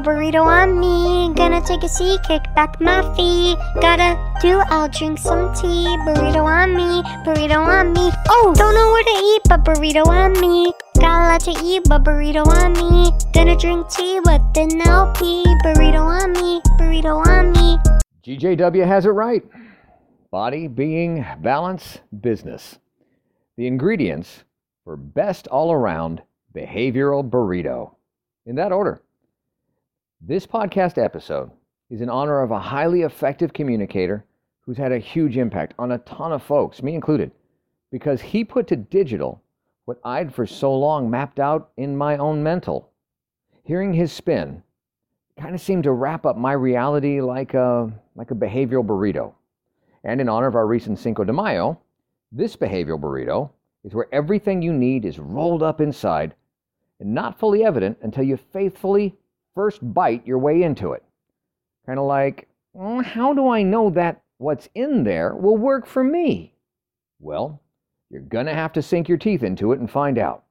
burrito on me. Gonna take a seat, kick back my feet. Gotta do, I'll drink some tea. Burrito on me, burrito on me. Oh, don't know where to eat, but burrito on me. Got a lot to eat, but burrito on me. Gonna drink tea with an LP. Burrito on me, burrito on me. GJW has it right. Body, being, balance, business. The ingredients for best all around behavioral burrito. In that order. This podcast episode is in honor of a highly effective communicator who's had a huge impact on a ton of folks, me included, because he put to digital what I'd for so long mapped out in my own mental. Hearing his spin kind of seemed to wrap up my reality like a, like a behavioral burrito. And in honor of our recent Cinco de Mayo, this behavioral burrito is where everything you need is rolled up inside and not fully evident until you faithfully first bite your way into it. Kind of like, "Mm, how do I know that what's in there will work for me? Well, you're going to have to sink your teeth into it and find out.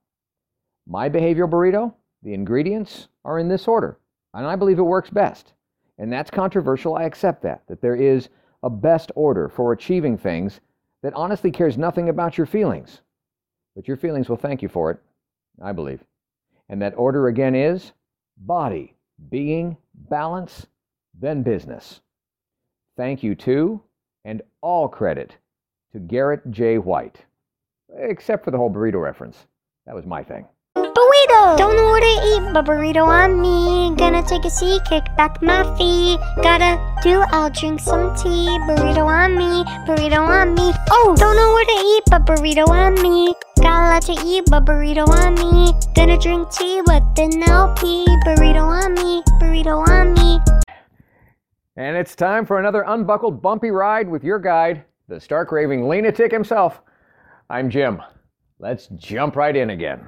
My behavioral burrito, the ingredients are in this order, and I believe it works best. And that's controversial. I accept that, that there is a best order for achieving things that honestly cares nothing about your feelings. But your feelings will thank you for it, I believe. And that order again is body, being, balance, then business. Thank you to, and all credit to Garrett J. White. Except for the whole burrito reference. That was my thing. Burrito! Don't know where to eat, but burrito on me. Gonna take a seat, kick back my feet. Gotta do, I'll drink some tea. Burrito on me, burrito on me. Oh, don't know where to eat, but burrito on me. Got a lot to eat, but burrito on me. Gonna drink tea with an LP. Burrito on me, burrito on me. And it's time for another unbuckled bumpy ride with your guide, the stark raving lunatic himself. I'm Jim. Let's jump right in again.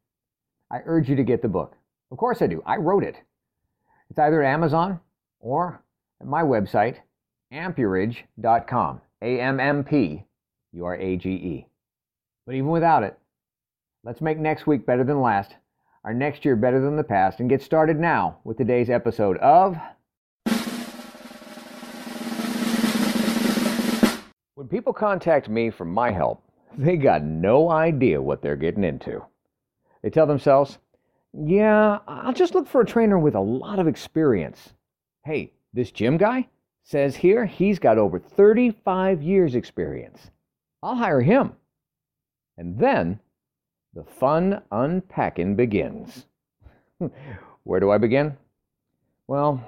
I urge you to get the book. Of course I do. I wrote it. It's either at Amazon or at my website, ammpurage.com. A M M P U R A G E. But even without it, let's make next week better than last, our next year better than the past, and get started now with today's episode of. When people contact me for my help, they got no idea what they're getting into. They tell themselves, yeah, I'll just look for a trainer with a lot of experience. Hey, this gym guy says here he's got over 35 years' experience. I'll hire him. And then the fun unpacking begins. Where do I begin? Well,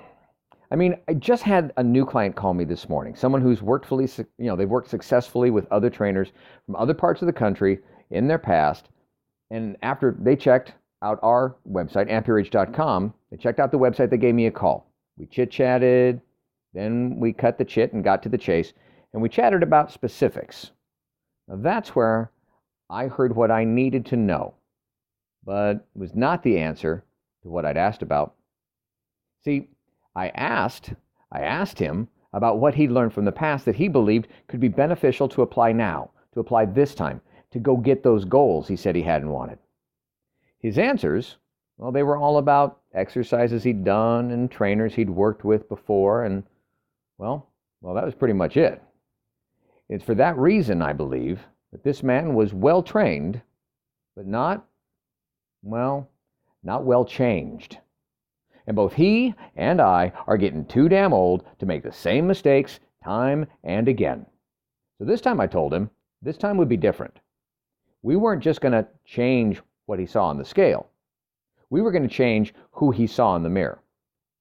I mean, I just had a new client call me this morning. Someone who's worked fully, you know, they've worked successfully with other trainers from other parts of the country in their past. And after they checked out our website, ammpurage.com, they checked out the website, they gave me a call. We chit chatted, then we cut the chit and got to the chase, and we chatted about specifics. Now that's where I heard what I needed to know, but was not the answer to what I'd asked about. See, I asked, I asked him about what he'd learned from the past that he believed could be beneficial to apply now, to apply this time, to go get those goals he said he hadn't wanted. His answers, well, they were all about exercises he'd done and trainers he'd worked with before, and well, well, that was pretty much it. It's for that reason, I believe, that this man was well trained, but not, well, not well changed. And both he and I are getting too damn old to make the same mistakes time and again. So this time I told him, this time would be different. We weren't just going to change what he saw on the scale. We were going to change who he saw in the mirror.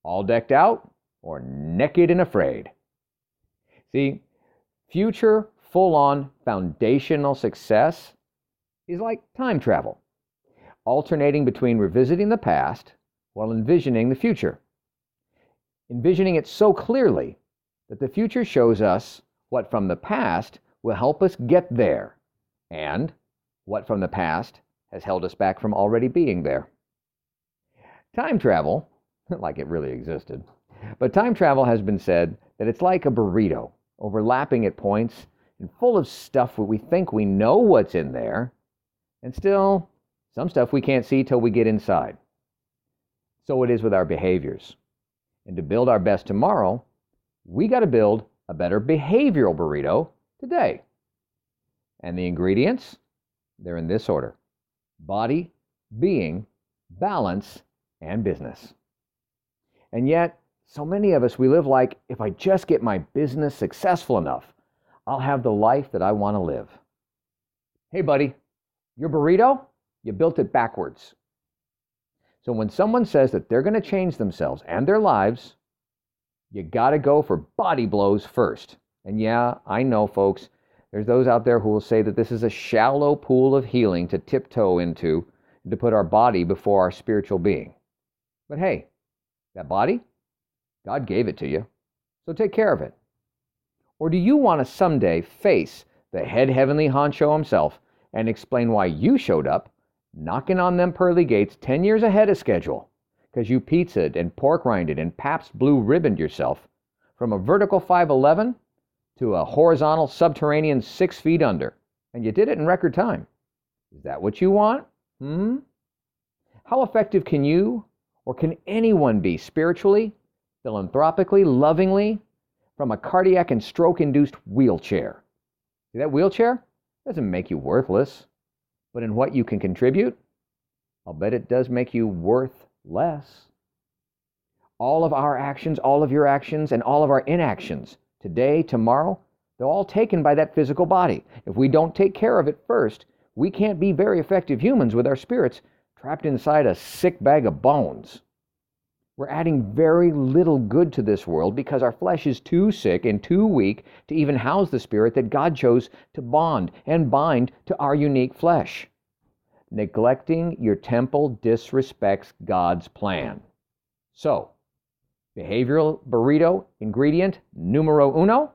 all decked out or naked and afraid. See, future full on foundational success is like time travel, alternating between revisiting the past while envisioning the future. Envisioning it so clearly that the future shows us what from the past will help us get there, and what from the past has held us back from already being there. Time travel, like it really existed, but time travel has been said that it's like a burrito, overlapping at points and full of stuff where we think we know what's in there, and still some stuff we can't see till we get inside. So it is with our behaviors. And to build our best tomorrow, we got to build a better behavioral burrito today. And the ingredients, they're in this order body, being, balance, and business. And yet, so many of us, we live like if I just get my business successful enough, I'll have the life that I want to live. Hey, buddy, your burrito, you built it backwards. So when someone says that they're going to change themselves and their lives, you got to go for body blows first. And yeah, I know, folks, there's those out there who will say that this is a shallow pool of healing to tiptoe into, to put our body before our spiritual being. But hey, that body, God gave it to you, so take care of it. Or do you want to someday face the head heavenly honcho himself and explain why you showed up knocking on them pearly gates 10 years ahead of schedule because you pizzaed and pork rinded and Pabst blue ribboned yourself from a vertical 511 to a horizontal subterranean six feet under, and you did it in record time. Is that what you want? Hmm? How effective can you or can anyone be spiritually, philanthropically, lovingly from a cardiac and stroke induced wheelchair? See, that wheelchair doesn't make you worthless, but in what you can contribute, I'll bet it does make you worth less. All of our actions, all of your actions, and all of our inactions today, tomorrow, they're all taken by that physical body. If we don't take care of it first, we can't be very effective humans with our spirits trapped inside a sick bag of bones. We're adding very little good to this world because our flesh is too sick and too weak to even house the spirit that God chose to bond and bind to our unique flesh. Neglecting your temple disrespects God's plan. So, Behavioral burrito ingredient numero uno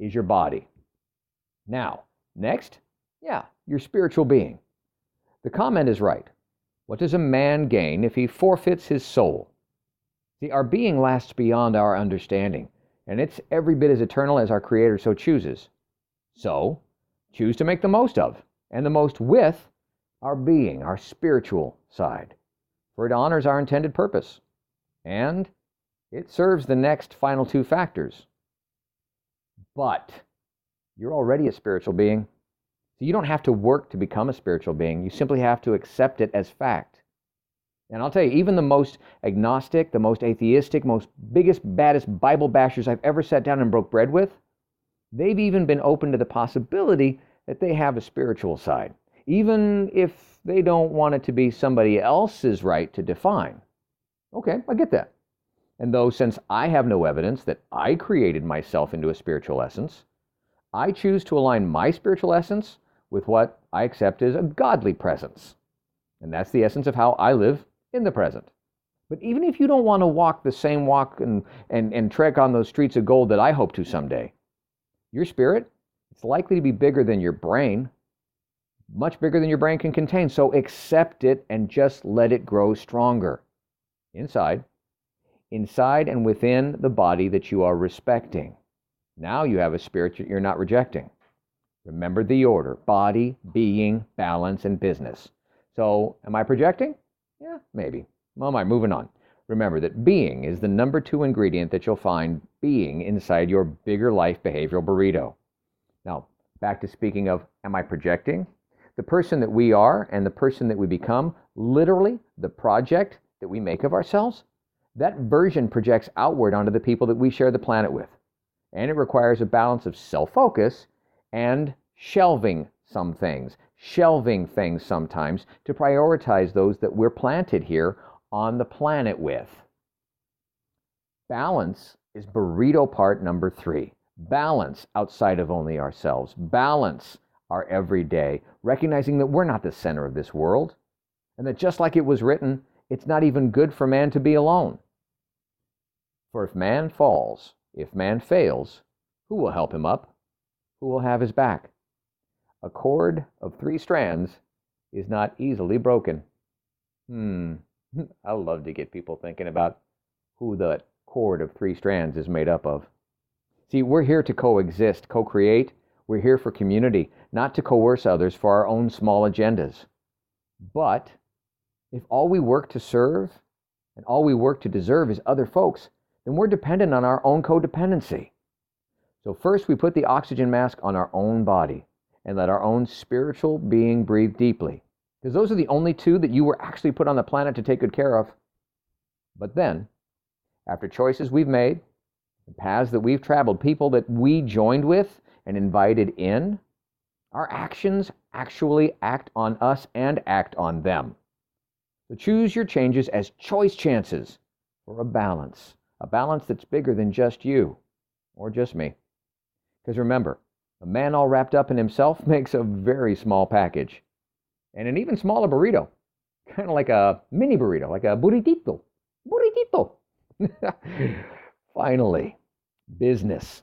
is your body. Now, next, yeah, your spiritual being. The comment is right. What does a man gain if he forfeits his soul? See, our being lasts beyond our understanding, and it's every bit as eternal as our Creator so chooses. So, choose to make the most of, and the most with, our being, our spiritual side, for it honors our intended purpose. And it serves the next final two factors. But you're already a spiritual being. So you don't have to work to become a spiritual being. You simply have to accept it as fact. And I'll tell you, even the most agnostic, the most atheistic, most biggest, baddest Bible bashers I've ever sat down and broke bread with, they've even been open to the possibility that they have a spiritual side, even if they don't want it to be somebody else's right to define. Okay, I get that. And though, since I have no evidence that I created myself into a spiritual essence, I choose to align my spiritual essence with what I accept as a godly presence. And that's the essence of how I live in the present. But even if you don't want to walk the same walk and, and, and trek on those streets of gold that I hope to someday, your spirit, it's likely to be bigger than your brain, much bigger than your brain can contain. So accept it and just let it grow stronger inside inside and within the body that you are respecting. Now you have a spirit that you're not rejecting. Remember the order body, being, balance, and business. So, am I projecting? Yeah, maybe. Well, am I moving on? Remember that being is the number two ingredient that you'll find being inside your bigger life behavioral burrito. Now, back to speaking of am I projecting? The person that we are and the person that we become, literally the project that we make of ourselves, that version projects outward onto the people that we share the planet with. And it requires a balance of self focus and shelving some things, shelving things sometimes to prioritize those that we're planted here on the planet with. Balance is burrito part number three. Balance outside of only ourselves. Balance our everyday, recognizing that we're not the center of this world, and that just like it was written, it's not even good for man to be alone. For if man falls, if man fails, who will help him up? Who will have his back? A cord of three strands is not easily broken. Hmm, I love to get people thinking about who the cord of three strands is made up of. See, we're here to coexist, co create. We're here for community, not to coerce others for our own small agendas. But if all we work to serve and all we work to deserve is other folks, then we're dependent on our own codependency. So, first, we put the oxygen mask on our own body and let our own spiritual being breathe deeply. Because those are the only two that you were actually put on the planet to take good care of. But then, after choices we've made, the paths that we've traveled, people that we joined with and invited in, our actions actually act on us and act on them. So choose your changes as choice chances for a balance, a balance that's bigger than just you or just me. Because remember, a man all wrapped up in himself makes a very small package and an even smaller burrito, kind of like a mini burrito, like a burritito. Burritito. Finally, business.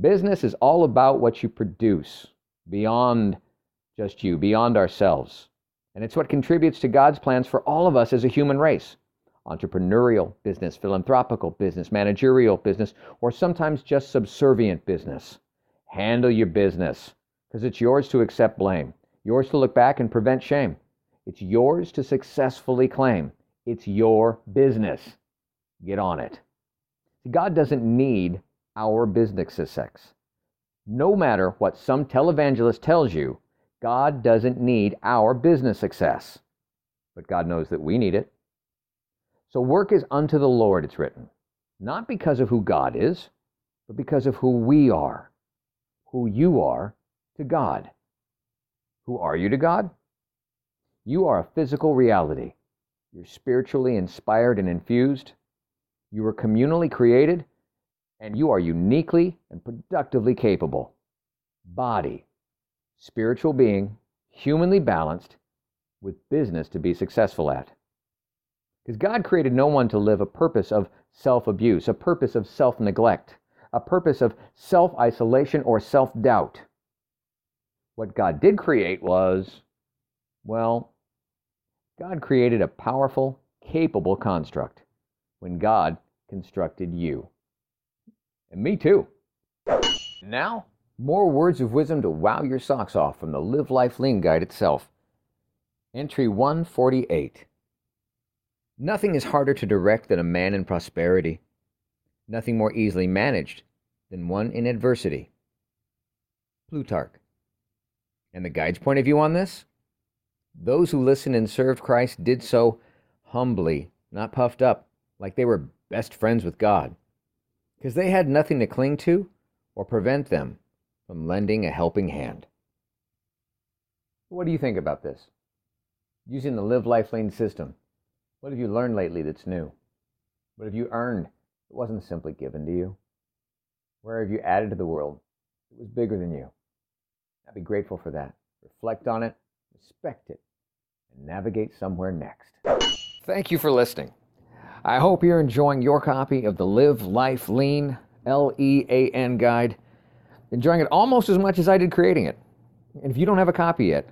Business is all about what you produce beyond just you, beyond ourselves. And it's what contributes to God's plans for all of us as a human race entrepreneurial business, philanthropical business, managerial business, or sometimes just subservient business. Handle your business because it's yours to accept blame, yours to look back and prevent shame. It's yours to successfully claim. It's your business. Get on it. God doesn't need our business success. No matter what some televangelist tells you, God doesn't need our business success. But God knows that we need it. So work is unto the Lord, it's written, not because of who God is, but because of who we are, who you are to God. Who are you to God? You are a physical reality. You're spiritually inspired and infused. You were communally created, and you are uniquely and productively capable. Body, spiritual being, humanly balanced, with business to be successful at. Because God created no one to live a purpose of self abuse, a purpose of self neglect, a purpose of self isolation or self doubt. What God did create was, well, God created a powerful, capable construct when God constructed you. And me too. Now, more words of wisdom to wow your socks off from the Live Life Lean Guide itself. Entry 148. Nothing is harder to direct than a man in prosperity. Nothing more easily managed than one in adversity. Plutarch. And the guide's point of view on this? Those who listened and served Christ did so humbly, not puffed up, like they were best friends with God, because they had nothing to cling to or prevent them from lending a helping hand. What do you think about this? Using the Live Life Lean system, what have you learned lately that's new? What have you earned that wasn't simply given to you? Where have you added to the world that was bigger than you? Be grateful for that. Reflect on it, respect it, and navigate somewhere next. Thank you for listening. I hope you're enjoying your copy of the Live Life Lean L E A N guide. Enjoying it almost as much as I did creating it. And if you don't have a copy yet,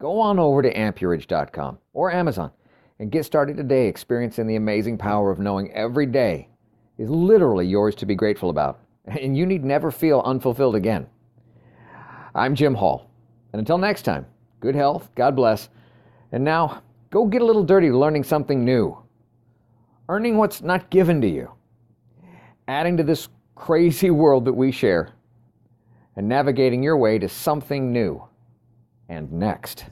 go on over to ammpurage.com or Amazon and get started today experiencing the amazing power of knowing every day is literally yours to be grateful about. And you need never feel unfulfilled again. I'm Jim Hall. And until next time, good health, God bless. And now, go get a little dirty learning something new earning what's not given to you, adding to this crazy world that we share, and navigating your way to something new and next.